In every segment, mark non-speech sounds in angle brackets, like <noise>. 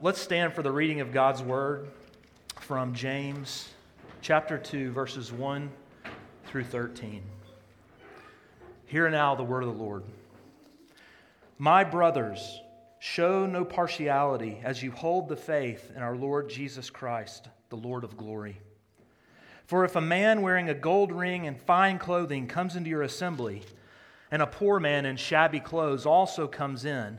Let's stand for the reading of God's word from James chapter 2, verses 1 through 13. Hear now the word of the Lord. My brothers, show no partiality as you hold the faith in our Lord Jesus Christ, the Lord of glory. For if a man wearing a gold ring and fine clothing comes into your assembly, and a poor man in shabby clothes also comes in,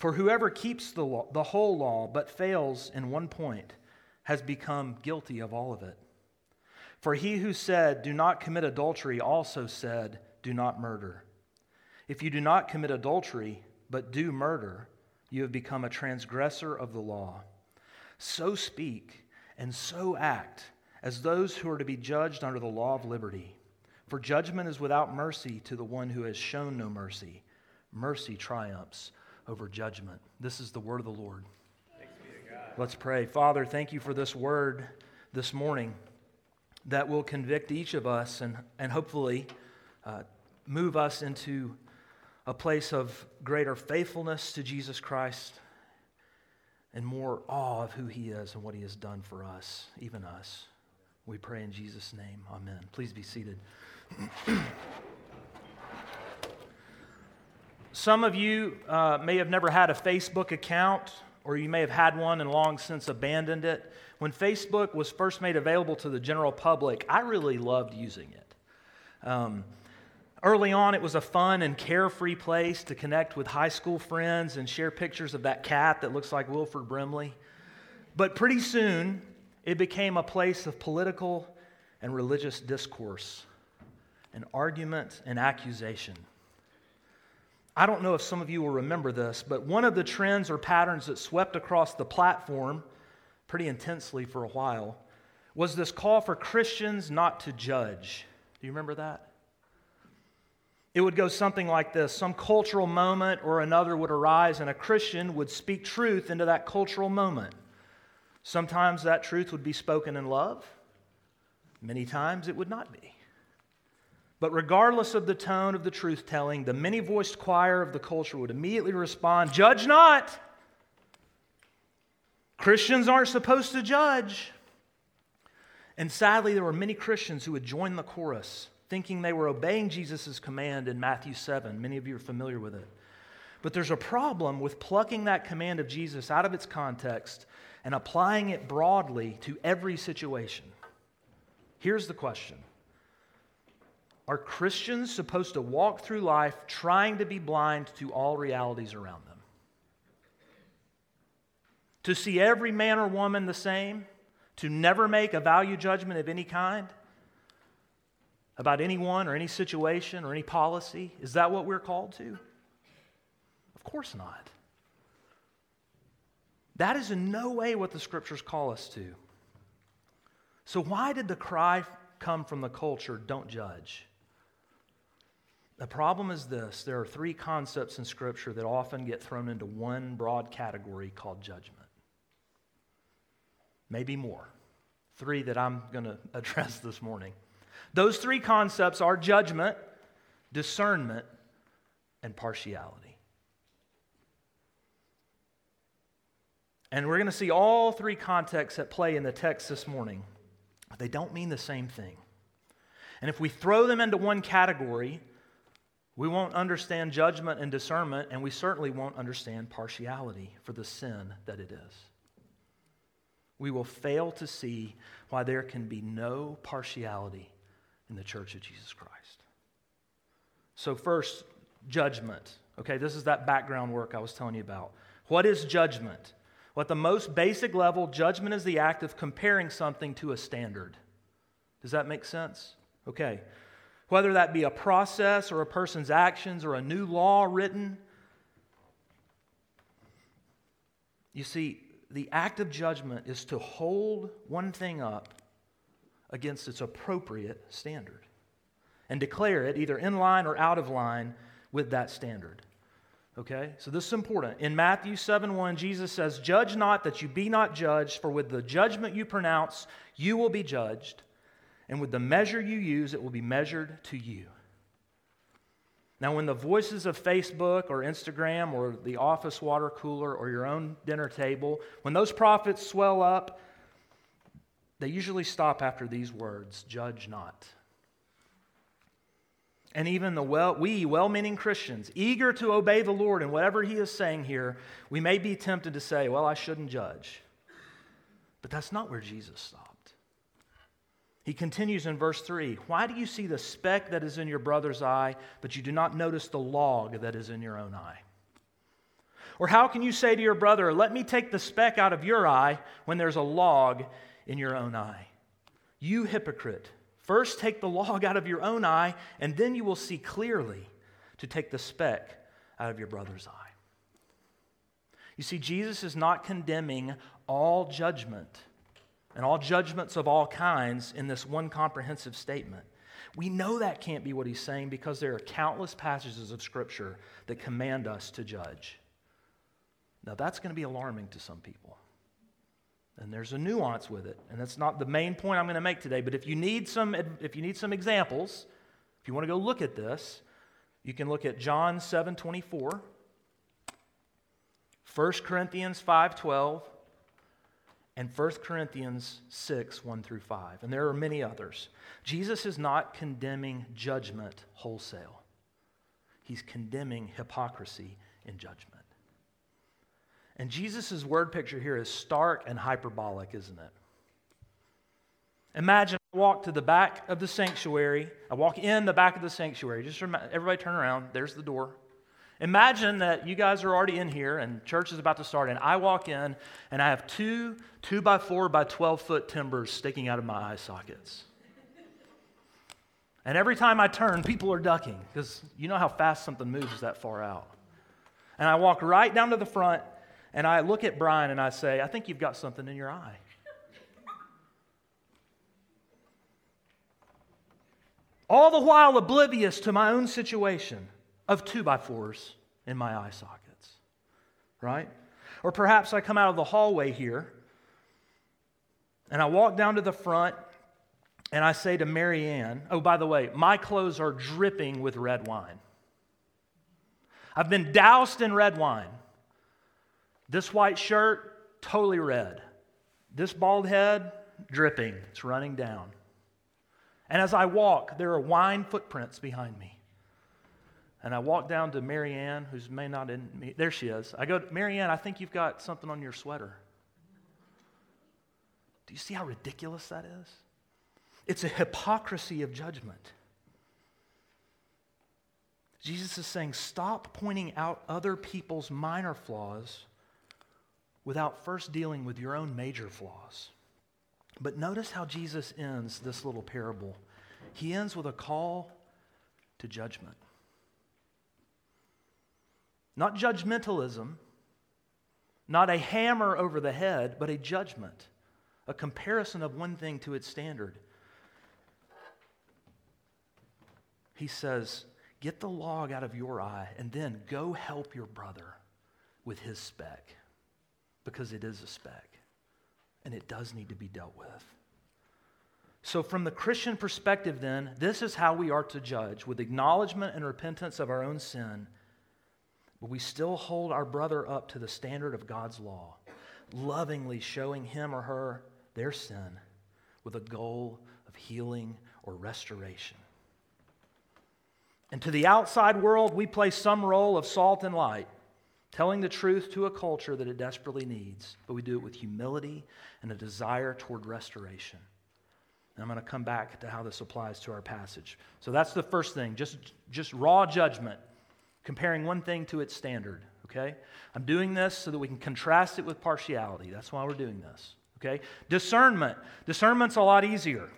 For whoever keeps the, law, the whole law but fails in one point has become guilty of all of it. For he who said, Do not commit adultery, also said, Do not murder. If you do not commit adultery, but do murder, you have become a transgressor of the law. So speak and so act as those who are to be judged under the law of liberty. For judgment is without mercy to the one who has shown no mercy. Mercy triumphs over judgment. This is the word of the Lord. Let's pray. Father, thank you for this word this morning that will convict each of us and, and hopefully uh, move us into a place of greater faithfulness to Jesus Christ and more awe of who he is and what he has done for us, even us. We pray in Jesus' name. Amen. Please be seated. <clears throat> Some of you uh, may have never had a Facebook account, or you may have had one and long since abandoned it. When Facebook was first made available to the general public, I really loved using it. Um, early on, it was a fun and carefree place to connect with high school friends and share pictures of that cat that looks like Wilford Brimley. But pretty soon, it became a place of political and religious discourse, and argument and accusation. I don't know if some of you will remember this, but one of the trends or patterns that swept across the platform pretty intensely for a while was this call for Christians not to judge. Do you remember that? It would go something like this some cultural moment or another would arise, and a Christian would speak truth into that cultural moment. Sometimes that truth would be spoken in love, many times it would not be. But regardless of the tone of the truth telling, the many voiced choir of the culture would immediately respond Judge not! Christians aren't supposed to judge. And sadly, there were many Christians who would join the chorus, thinking they were obeying Jesus' command in Matthew 7. Many of you are familiar with it. But there's a problem with plucking that command of Jesus out of its context and applying it broadly to every situation. Here's the question are Christians supposed to walk through life trying to be blind to all realities around them? To see every man or woman the same? To never make a value judgment of any kind? About anyone or any situation or any policy? Is that what we're called to? Of course not. That is in no way what the scriptures call us to. So, why did the cry come from the culture, don't judge? The problem is this there are three concepts in Scripture that often get thrown into one broad category called judgment. Maybe more. Three that I'm going to <laughs> address this morning. Those three concepts are judgment, discernment, and partiality. And we're going to see all three contexts at play in the text this morning. They don't mean the same thing. And if we throw them into one category, we won't understand judgment and discernment, and we certainly won't understand partiality for the sin that it is. we will fail to see why there can be no partiality in the church of Jesus Christ. So, first, judgment. Okay, this is that background work I was telling you about. What is judgment? Well, at the most basic level, judgment is the act of comparing something to a standard. Does that make sense? Okay. Whether that be a process or a person's actions or a new law written, you see, the act of judgment is to hold one thing up against its appropriate standard and declare it either in line or out of line with that standard. Okay? So this is important. In Matthew 7 1, Jesus says, Judge not that you be not judged, for with the judgment you pronounce, you will be judged, and with the measure you use, it will be measured to you. Now, when the voices of Facebook or Instagram or the office water cooler or your own dinner table, when those prophets swell up, they usually stop after these words judge not. And even the well, we, well meaning Christians, eager to obey the Lord in whatever He is saying here, we may be tempted to say, well, I shouldn't judge. But that's not where Jesus stopped. He continues in verse 3 Why do you see the speck that is in your brother's eye, but you do not notice the log that is in your own eye? Or how can you say to your brother, Let me take the speck out of your eye when there's a log in your own eye? You hypocrite. First take the log out of your own eye, and then you will see clearly to take the speck out of your brother's eye. You see, Jesus is not condemning all judgment and all judgments of all kinds in this one comprehensive statement. We know that can't be what he's saying because there are countless passages of Scripture that command us to judge. Now, that's going to be alarming to some people. And there's a nuance with it. And that's not the main point I'm going to make today. But if you need some, if you need some examples, if you want to go look at this, you can look at John 7 24, 1 Corinthians 5 12, and 1 Corinthians 6 1 through 5. And there are many others. Jesus is not condemning judgment wholesale, he's condemning hypocrisy in judgment. And Jesus' word picture here is stark and hyperbolic, isn't it? Imagine I walk to the back of the sanctuary. I walk in the back of the sanctuary. Just rem- everybody turn around. There's the door. Imagine that you guys are already in here and church is about to start, and I walk in and I have two two by four by 12 foot timbers sticking out of my eye sockets. And every time I turn, people are ducking because you know how fast something moves that far out. And I walk right down to the front and I look at Brian and I say, I think you've got something in your eye. All the while oblivious to my own situation of two by fours in my eye sockets, right? Or perhaps I come out of the hallway here and I walk down to the front and I say to Marianne, oh, by the way, my clothes are dripping with red wine. I've been doused in red wine. This white shirt, totally red. This bald head, dripping. It's running down. And as I walk, there are wine footprints behind me. And I walk down to Marianne, who's may not in me. There she is. I go, Marianne, I think you've got something on your sweater. Do you see how ridiculous that is? It's a hypocrisy of judgment. Jesus is saying, stop pointing out other people's minor flaws without first dealing with your own major flaws. But notice how Jesus ends this little parable. He ends with a call to judgment. Not judgmentalism, not a hammer over the head, but a judgment, a comparison of one thing to its standard. He says, Get the log out of your eye and then go help your brother with his speck because it is a speck and it does need to be dealt with. So, from the Christian perspective, then, this is how we are to judge with acknowledgement and repentance of our own sin, but we still hold our brother up to the standard of God's law, lovingly showing him or her their sin with a goal of healing or restoration. And to the outside world, we play some role of salt and light telling the truth to a culture that it desperately needs, but we do it with humility and a desire toward restoration. And I'm going to come back to how this applies to our passage. So that's the first thing, just, just raw judgment, comparing one thing to its standard, okay? I'm doing this so that we can contrast it with partiality. That's why we're doing this, okay? Discernment. Discernment's a lot easier.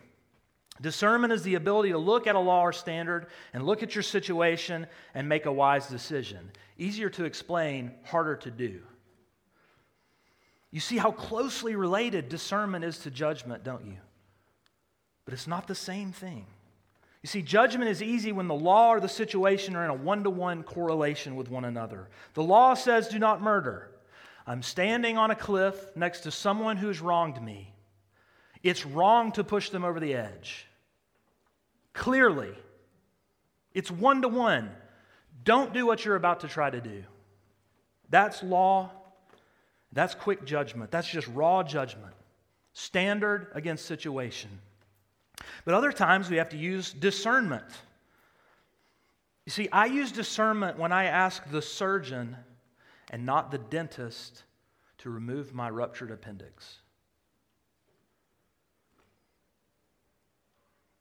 Discernment is the ability to look at a law or standard and look at your situation and make a wise decision. Easier to explain, harder to do. You see how closely related discernment is to judgment, don't you? But it's not the same thing. You see, judgment is easy when the law or the situation are in a one to one correlation with one another. The law says, do not murder. I'm standing on a cliff next to someone who's wronged me. It's wrong to push them over the edge. Clearly, it's one to one. Don't do what you're about to try to do. That's law. That's quick judgment. That's just raw judgment. Standard against situation. But other times we have to use discernment. You see, I use discernment when I ask the surgeon and not the dentist to remove my ruptured appendix.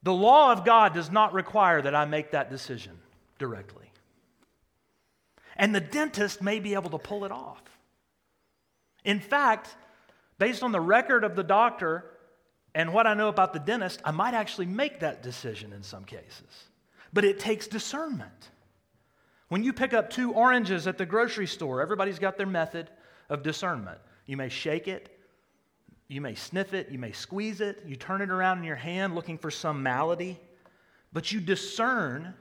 The law of God does not require that I make that decision directly. And the dentist may be able to pull it off. In fact, based on the record of the doctor and what I know about the dentist, I might actually make that decision in some cases. But it takes discernment. When you pick up two oranges at the grocery store, everybody's got their method of discernment. You may shake it, you may sniff it, you may squeeze it, you turn it around in your hand looking for some malady, but you discern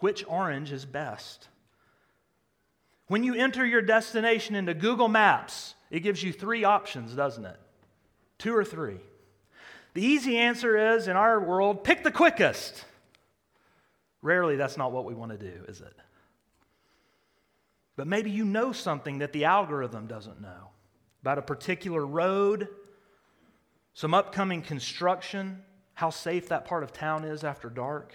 which orange is best. When you enter your destination into Google Maps, it gives you three options, doesn't it? Two or three. The easy answer is in our world, pick the quickest. Rarely that's not what we want to do, is it? But maybe you know something that the algorithm doesn't know about a particular road some upcoming construction, how safe that part of town is after dark.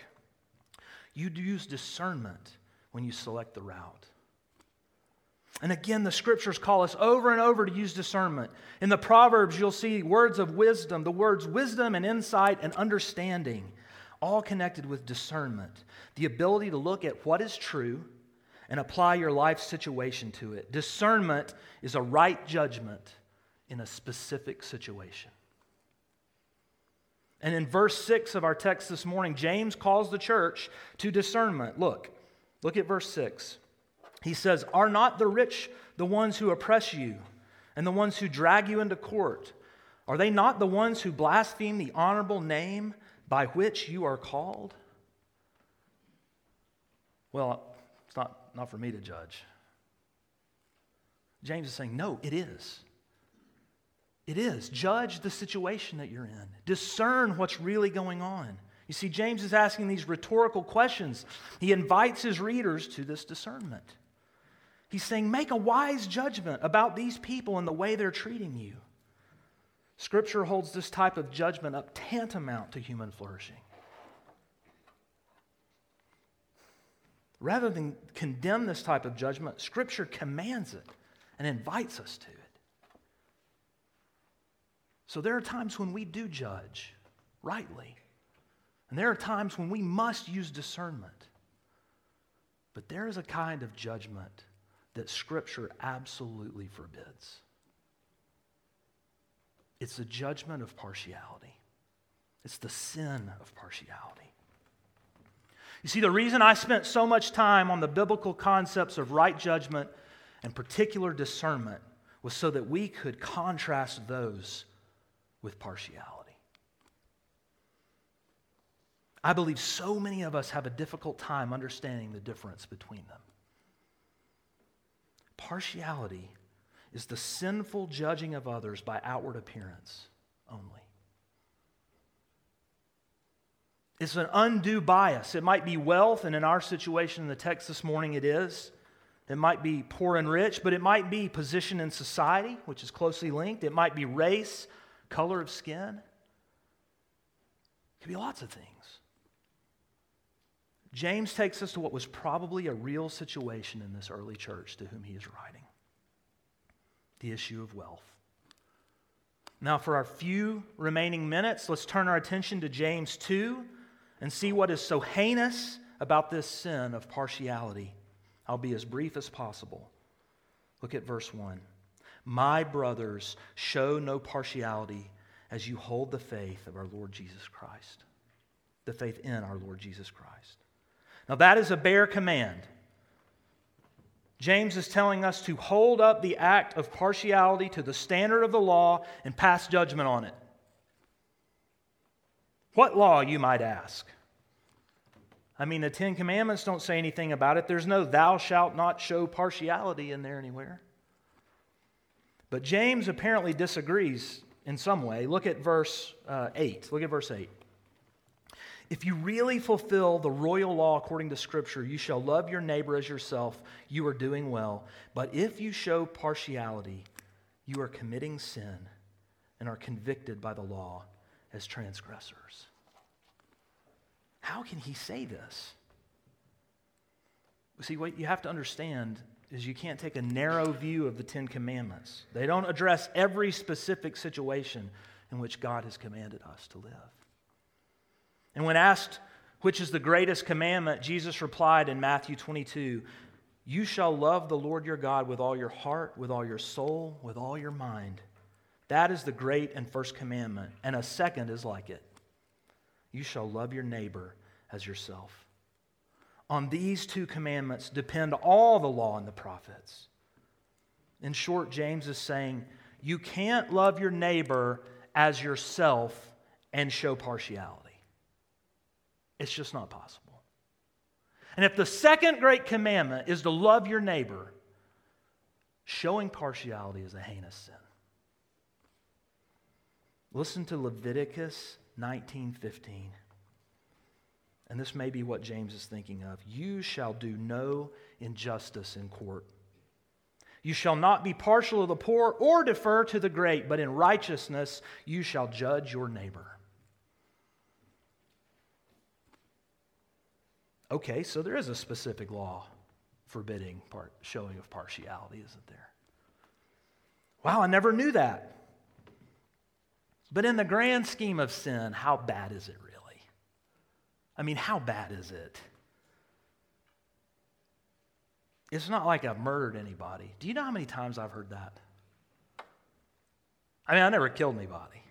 You use discernment when you select the route. And again, the scriptures call us over and over to use discernment. In the Proverbs, you'll see words of wisdom, the words wisdom and insight and understanding, all connected with discernment, the ability to look at what is true and apply your life situation to it. Discernment is a right judgment in a specific situation. And in verse 6 of our text this morning, James calls the church to discernment. Look, look at verse 6. He says, Are not the rich the ones who oppress you and the ones who drag you into court? Are they not the ones who blaspheme the honorable name by which you are called? Well, it's not, not for me to judge. James is saying, No, it is. It is. Judge the situation that you're in, discern what's really going on. You see, James is asking these rhetorical questions. He invites his readers to this discernment. He's saying, make a wise judgment about these people and the way they're treating you. Scripture holds this type of judgment up tantamount to human flourishing. Rather than condemn this type of judgment, Scripture commands it and invites us to. It. So there are times when we do judge rightly, and there are times when we must use discernment. But there is a kind of judgment that Scripture absolutely forbids. It's the judgment of partiality. It's the sin of partiality. You see, the reason I spent so much time on the biblical concepts of right judgment and particular discernment was so that we could contrast those with partiality. I believe so many of us have a difficult time understanding the difference between them. Partiality is the sinful judging of others by outward appearance only. It's an undue bias. It might be wealth, and in our situation in the text this morning, it is. It might be poor and rich, but it might be position in society, which is closely linked. It might be race, color of skin. It could be lots of things. James takes us to what was probably a real situation in this early church to whom he is writing. the issue of wealth. Now, for our few remaining minutes, let's turn our attention to James 2 and see what is so heinous about this sin of partiality. I'll be as brief as possible. Look at verse 1. My brothers, show no partiality as you hold the faith of our Lord Jesus Christ, the faith in our Lord Jesus Christ. Now, that is a bare command. James is telling us to hold up the act of partiality to the standard of the law and pass judgment on it. What law, you might ask? I mean, the Ten Commandments don't say anything about it. There's no thou shalt not show partiality in there anywhere. But James apparently disagrees in some way. Look at verse uh, 8. Look at verse 8. If you really fulfill the royal law according to Scripture, you shall love your neighbor as yourself, you are doing well. But if you show partiality, you are committing sin and are convicted by the law as transgressors. How can he say this? See, what you have to understand is you can't take a narrow view of the Ten Commandments. They don't address every specific situation in which God has commanded us to live. And when asked which is the greatest commandment, Jesus replied in Matthew 22 You shall love the Lord your God with all your heart, with all your soul, with all your mind. That is the great and first commandment. And a second is like it You shall love your neighbor as yourself. On these two commandments depend all the law and the prophets. In short, James is saying, You can't love your neighbor as yourself and show partiality. It's just not possible. And if the second great commandment is to love your neighbor, showing partiality is a heinous sin. Listen to Leviticus 19:15. And this may be what James is thinking of. You shall do no injustice in court. You shall not be partial to the poor or defer to the great, but in righteousness you shall judge your neighbor. Okay, so there is a specific law forbidding part, showing of partiality, isn't there? Wow, I never knew that. But in the grand scheme of sin, how bad is it really? I mean, how bad is it? It's not like I've murdered anybody. Do you know how many times I've heard that? I mean, I never killed anybody.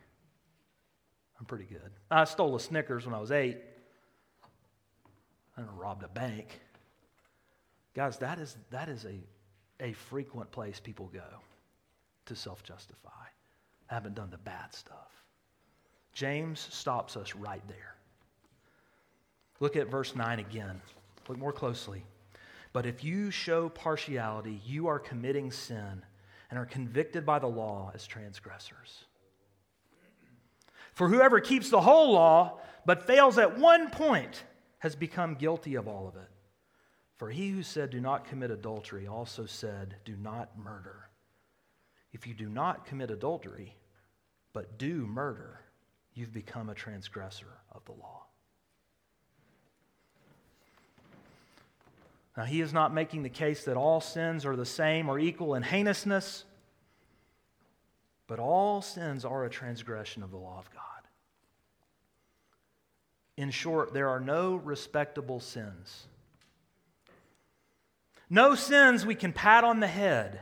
I'm pretty good. I stole a Snickers when I was eight. I robbed a bank. Guys, that is, that is a, a frequent place people go to self justify. I haven't done the bad stuff. James stops us right there. Look at verse 9 again. Look more closely. But if you show partiality, you are committing sin and are convicted by the law as transgressors. For whoever keeps the whole law but fails at one point, has become guilty of all of it. For he who said, Do not commit adultery, also said, Do not murder. If you do not commit adultery, but do murder, you've become a transgressor of the law. Now, he is not making the case that all sins are the same or equal in heinousness, but all sins are a transgression of the law of God. In short, there are no respectable sins. No sins we can pat on the head.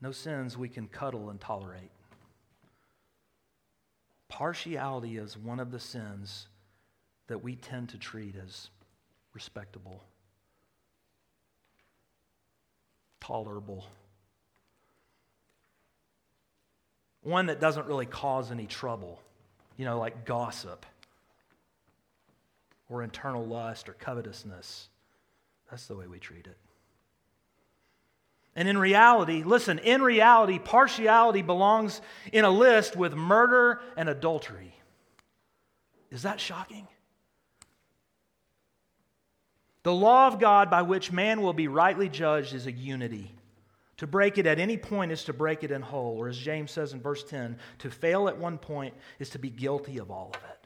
No sins we can cuddle and tolerate. Partiality is one of the sins that we tend to treat as respectable, tolerable. One that doesn't really cause any trouble, you know, like gossip or internal lust or covetousness. That's the way we treat it. And in reality, listen, in reality, partiality belongs in a list with murder and adultery. Is that shocking? The law of God by which man will be rightly judged is a unity. To break it at any point is to break it in whole, or as James says in verse 10, to fail at one point is to be guilty of all of it.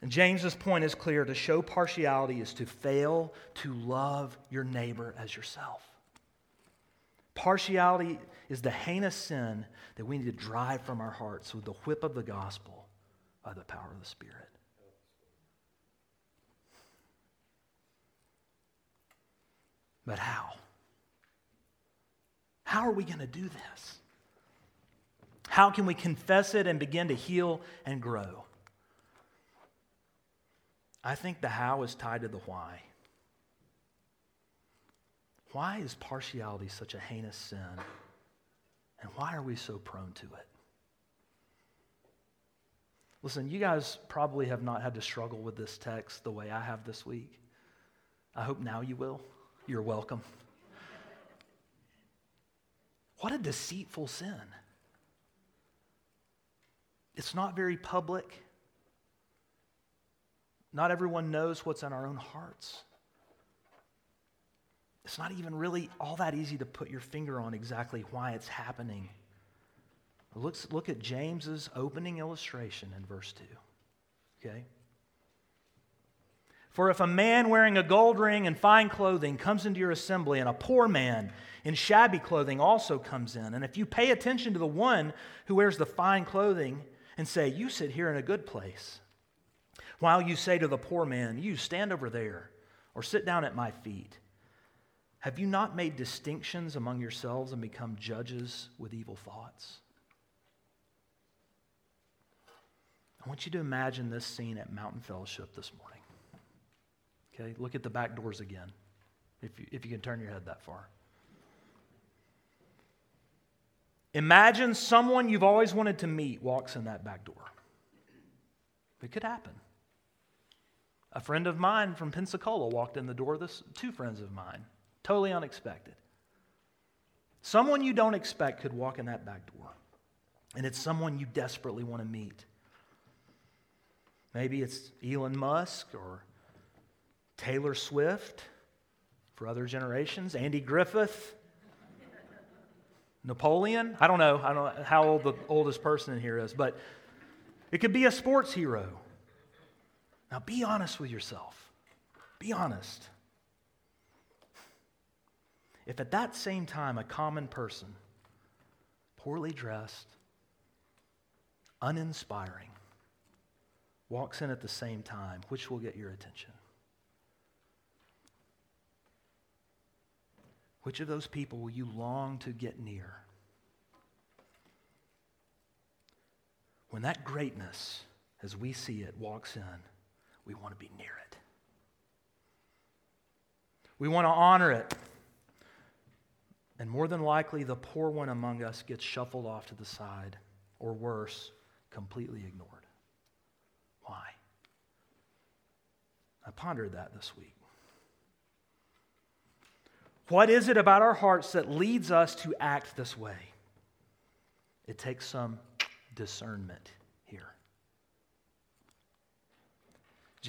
And James's point is clear to show partiality is to fail to love your neighbor as yourself. Partiality is the heinous sin that we need to drive from our hearts with the whip of the gospel by the power of the Spirit. But how? How are we going to do this? How can we confess it and begin to heal and grow? I think the how is tied to the why. Why is partiality such a heinous sin? And why are we so prone to it? Listen, you guys probably have not had to struggle with this text the way I have this week. I hope now you will. You're welcome. What a deceitful sin. It's not very public. Not everyone knows what's in our own hearts. It's not even really all that easy to put your finger on exactly why it's happening. Let's look at James's opening illustration in verse 2. Okay? For if a man wearing a gold ring and fine clothing comes into your assembly, and a poor man in shabby clothing also comes in, and if you pay attention to the one who wears the fine clothing and say, You sit here in a good place, while you say to the poor man, You stand over there, or sit down at my feet, have you not made distinctions among yourselves and become judges with evil thoughts? I want you to imagine this scene at Mountain Fellowship this morning. Okay, look at the back doors again, if you, if you can turn your head that far. Imagine someone you've always wanted to meet walks in that back door. It could happen. A friend of mine from Pensacola walked in the door, this, two friends of mine, totally unexpected. Someone you don't expect could walk in that back door, and it's someone you desperately want to meet. Maybe it's Elon Musk or Taylor Swift for other generations, Andy Griffith, Napoleon. I don't know. I don't know how old the oldest person in here is, but it could be a sports hero. Now be honest with yourself. Be honest. If at that same time a common person, poorly dressed, uninspiring, walks in at the same time, which will get your attention? Which of those people will you long to get near? When that greatness, as we see it, walks in, we want to be near it. We want to honor it. And more than likely, the poor one among us gets shuffled off to the side, or worse, completely ignored. Why? I pondered that this week. What is it about our hearts that leads us to act this way? It takes some discernment here.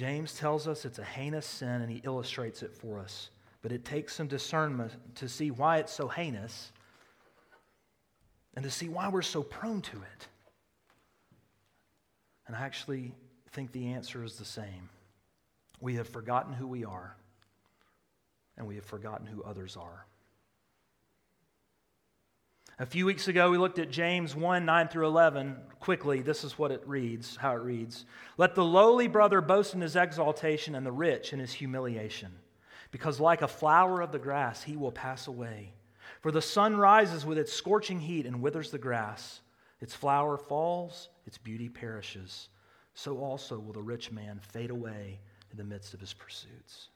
James tells us it's a heinous sin and he illustrates it for us. But it takes some discernment to see why it's so heinous and to see why we're so prone to it. And I actually think the answer is the same. We have forgotten who we are and we have forgotten who others are. A few weeks ago, we looked at James 1 9 through 11. Quickly, this is what it reads, how it reads. Let the lowly brother boast in his exaltation and the rich in his humiliation, because like a flower of the grass, he will pass away. For the sun rises with its scorching heat and withers the grass. Its flower falls, its beauty perishes. So also will the rich man fade away in the midst of his pursuits.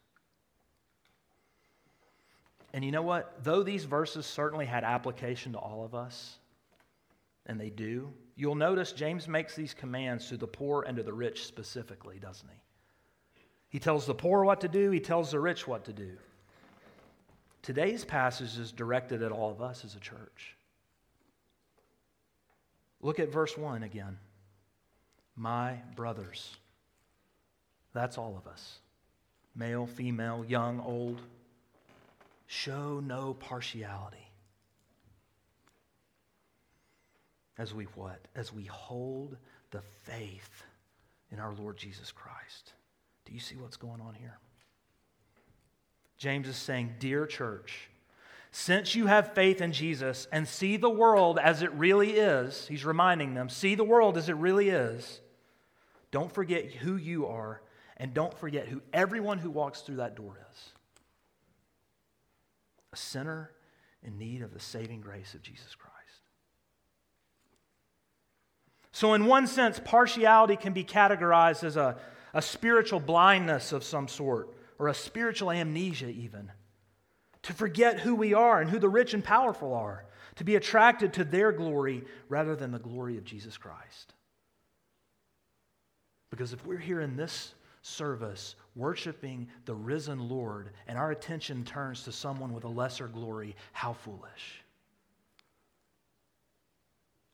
And you know what? Though these verses certainly had application to all of us, and they do, you'll notice James makes these commands to the poor and to the rich specifically, doesn't he? He tells the poor what to do, he tells the rich what to do. Today's passage is directed at all of us as a church. Look at verse 1 again. My brothers. That's all of us male, female, young, old. Show no partiality. As we what? As we hold the faith in our Lord Jesus Christ. Do you see what's going on here? James is saying, Dear church, Since you have faith in Jesus and see the world as it really is, he's reminding them, see the world as it really is. Don't forget who you are, and don't forget who everyone who walks through that door is a sinner in need of the saving grace of Jesus Christ. So, in one sense, partiality can be categorized as a, a spiritual blindness of some sort, or a spiritual amnesia, even to forget who we are and who the rich and powerful are, to be attracted to their glory rather than the glory of Jesus Christ. Because if we're here in this service worshiping the risen Lord and our attention turns to someone with a lesser glory, how foolish.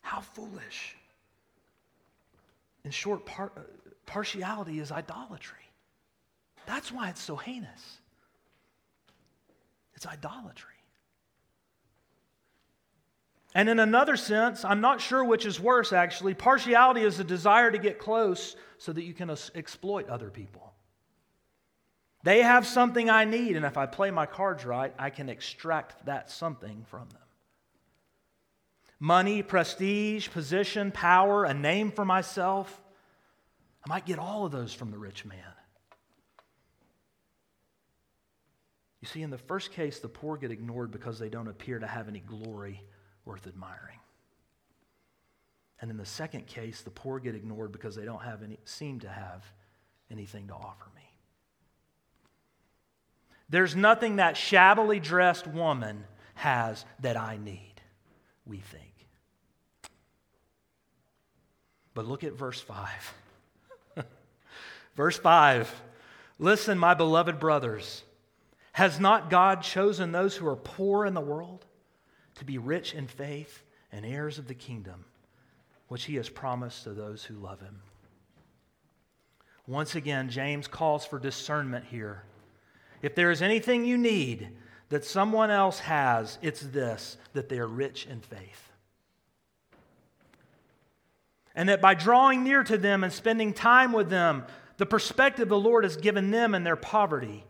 How foolish. In short, par- partiality is idolatry. That's why it's so heinous. It's idolatry. And in another sense, I'm not sure which is worse actually. Partiality is a desire to get close so that you can exploit other people. They have something I need, and if I play my cards right, I can extract that something from them. Money, prestige, position, power, a name for myself. I might get all of those from the rich man. You see, in the first case, the poor get ignored because they don't appear to have any glory worth admiring. And in the second case, the poor get ignored because they don't have any, seem to have anything to offer me. There's nothing that shabbily dressed woman has that I need, we think. But look at verse 5. <laughs> verse 5 Listen, my beloved brothers. Has not God chosen those who are poor in the world to be rich in faith and heirs of the kingdom, which he has promised to those who love him? Once again, James calls for discernment here. If there is anything you need that someone else has, it's this that they are rich in faith. And that by drawing near to them and spending time with them, the perspective the Lord has given them in their poverty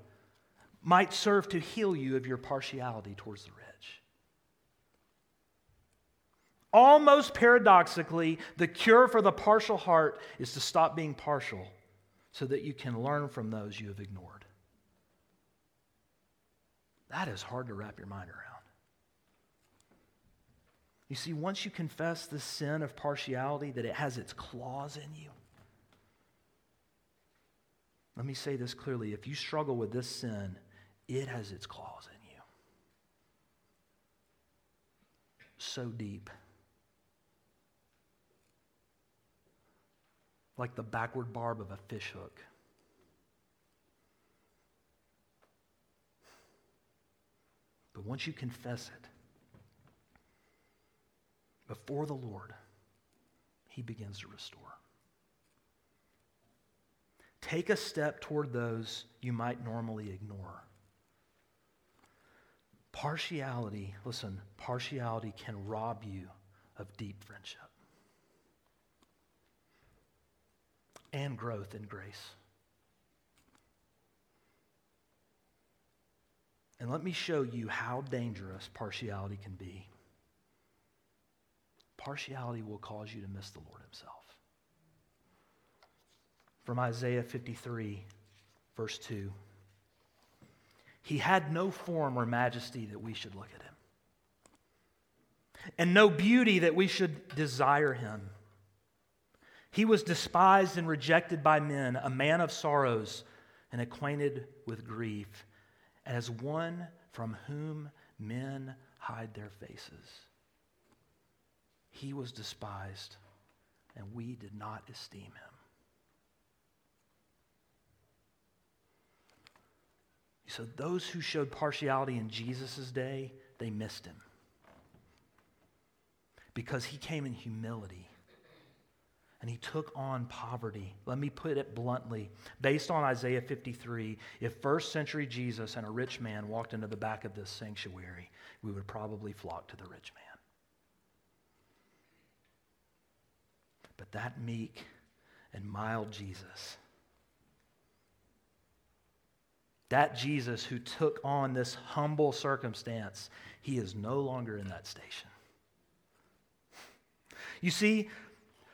might serve to heal you of your partiality towards the rich. Almost paradoxically, the cure for the partial heart is to stop being partial so that you can learn from those you have ignored. That is hard to wrap your mind around. You see, once you confess the sin of partiality, that it has its claws in you, let me say this clearly. If you struggle with this sin, it has its claws in you. So deep. Like the backward barb of a fishhook. But once you confess it before the Lord, He begins to restore. Take a step toward those you might normally ignore. Partiality, listen, partiality can rob you of deep friendship and growth in grace. And let me show you how dangerous partiality can be. Partiality will cause you to miss the Lord Himself. From Isaiah 53, verse 2. He had no form or majesty that we should look at him, and no beauty that we should desire him. He was despised and rejected by men, a man of sorrows and acquainted with grief, as one from whom men hide their faces. He was despised, and we did not esteem him. So those who showed partiality in Jesus' day, they missed him. Because he came in humility and he took on poverty. Let me put it bluntly. Based on Isaiah 53, if first century Jesus and a rich man walked into the back of this sanctuary, we would probably flock to the rich man. But that meek and mild Jesus That Jesus who took on this humble circumstance, he is no longer in that station. You see,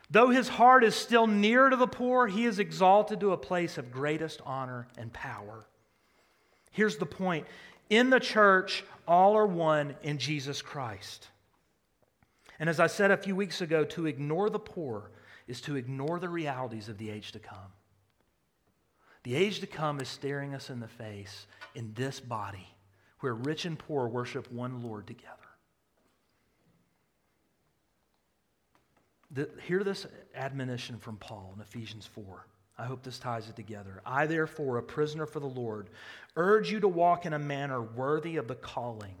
though his heart is still near to the poor, he is exalted to a place of greatest honor and power. Here's the point in the church, all are one in Jesus Christ. And as I said a few weeks ago, to ignore the poor is to ignore the realities of the age to come. The age to come is staring us in the face in this body where rich and poor worship one Lord together. The, hear this admonition from Paul in Ephesians 4. I hope this ties it together. I, therefore, a prisoner for the Lord, urge you to walk in a manner worthy of the calling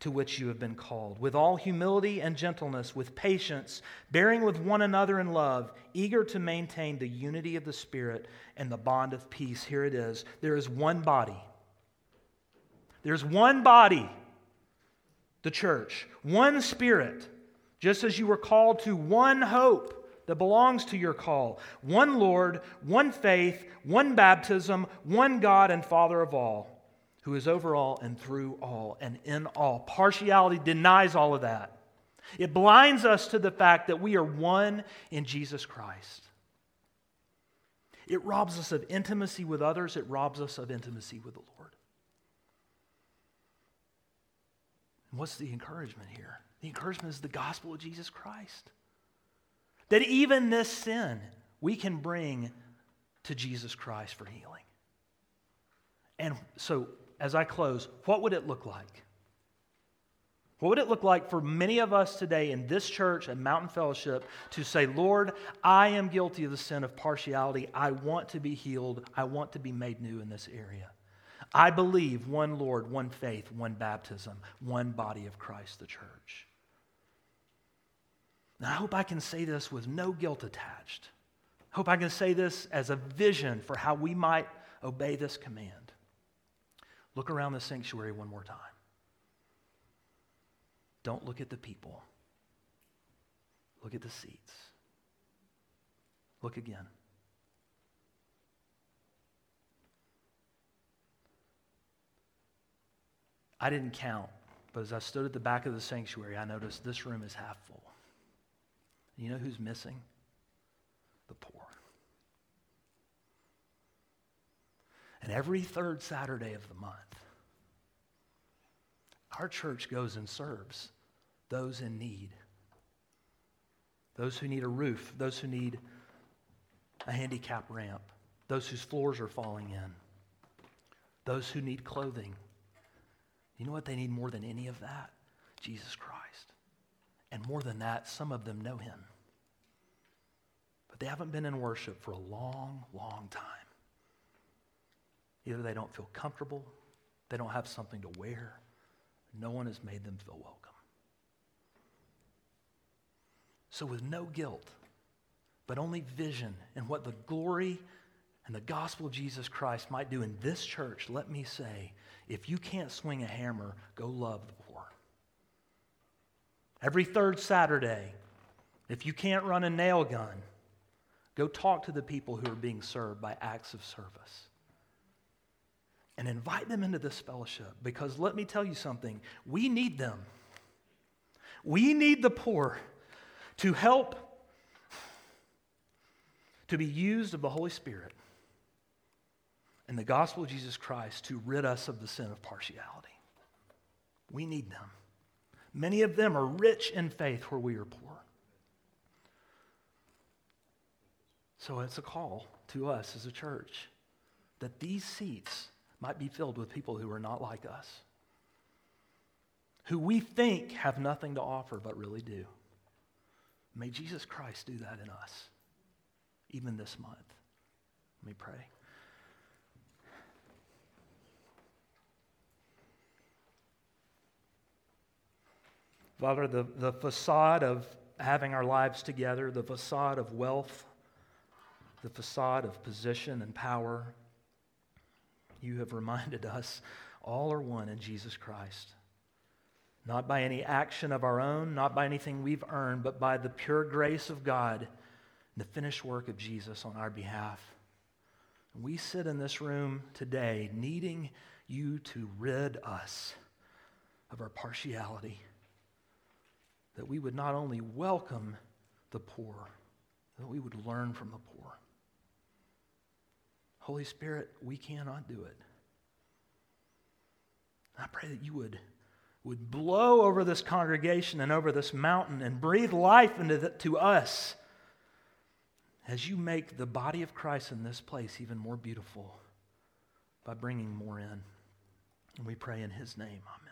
to which you have been called, with all humility and gentleness, with patience, bearing with one another in love, eager to maintain the unity of the Spirit and the bond of peace. Here it is there is one body. There's one body, the church, one Spirit, just as you were called to one hope that belongs to your call. One Lord, one faith, one baptism, one God and Father of all, who is over all and through all and in all. Partiality denies all of that. It blinds us to the fact that we are one in Jesus Christ. It robs us of intimacy with others, it robs us of intimacy with the Lord. What's the encouragement here? The encouragement is the gospel of Jesus Christ. That even this sin we can bring to Jesus Christ for healing. And so, as I close, what would it look like? What would it look like for many of us today in this church and Mountain Fellowship to say, Lord, I am guilty of the sin of partiality. I want to be healed. I want to be made new in this area. I believe one Lord, one faith, one baptism, one body of Christ, the church. I hope I can say this with no guilt attached. I hope I can say this as a vision for how we might obey this command. Look around the sanctuary one more time. Don't look at the people. Look at the seats. Look again. I didn't count, but as I stood at the back of the sanctuary, I noticed this room is half full. You know who's missing? The poor. And every third Saturday of the month, our church goes and serves those in need. Those who need a roof, those who need a handicap ramp, those whose floors are falling in, those who need clothing. You know what they need more than any of that? Jesus Christ. And more than that, some of them know him. But they haven't been in worship for a long, long time. Either they don't feel comfortable, they don't have something to wear, no one has made them feel welcome. So, with no guilt, but only vision and what the glory and the gospel of Jesus Christ might do in this church, let me say if you can't swing a hammer, go love the. Every third Saturday, if you can't run a nail gun, go talk to the people who are being served by acts of service. And invite them into this fellowship because let me tell you something we need them. We need the poor to help to be used of the Holy Spirit and the gospel of Jesus Christ to rid us of the sin of partiality. We need them. Many of them are rich in faith where we are poor. So it's a call to us as a church that these seats might be filled with people who are not like us, who we think have nothing to offer but really do. May Jesus Christ do that in us, even this month. Let me pray. Father, the, the facade of having our lives together, the facade of wealth, the facade of position and power, you have reminded us all are one in Jesus Christ. Not by any action of our own, not by anything we've earned, but by the pure grace of God and the finished work of Jesus on our behalf. We sit in this room today needing you to rid us of our partiality, that we would not only welcome the poor, that we would learn from the poor. Holy Spirit, we cannot do it. I pray that you would, would blow over this congregation and over this mountain and breathe life into the, to us as you make the body of Christ in this place even more beautiful by bringing more in. And we pray in his name. Amen.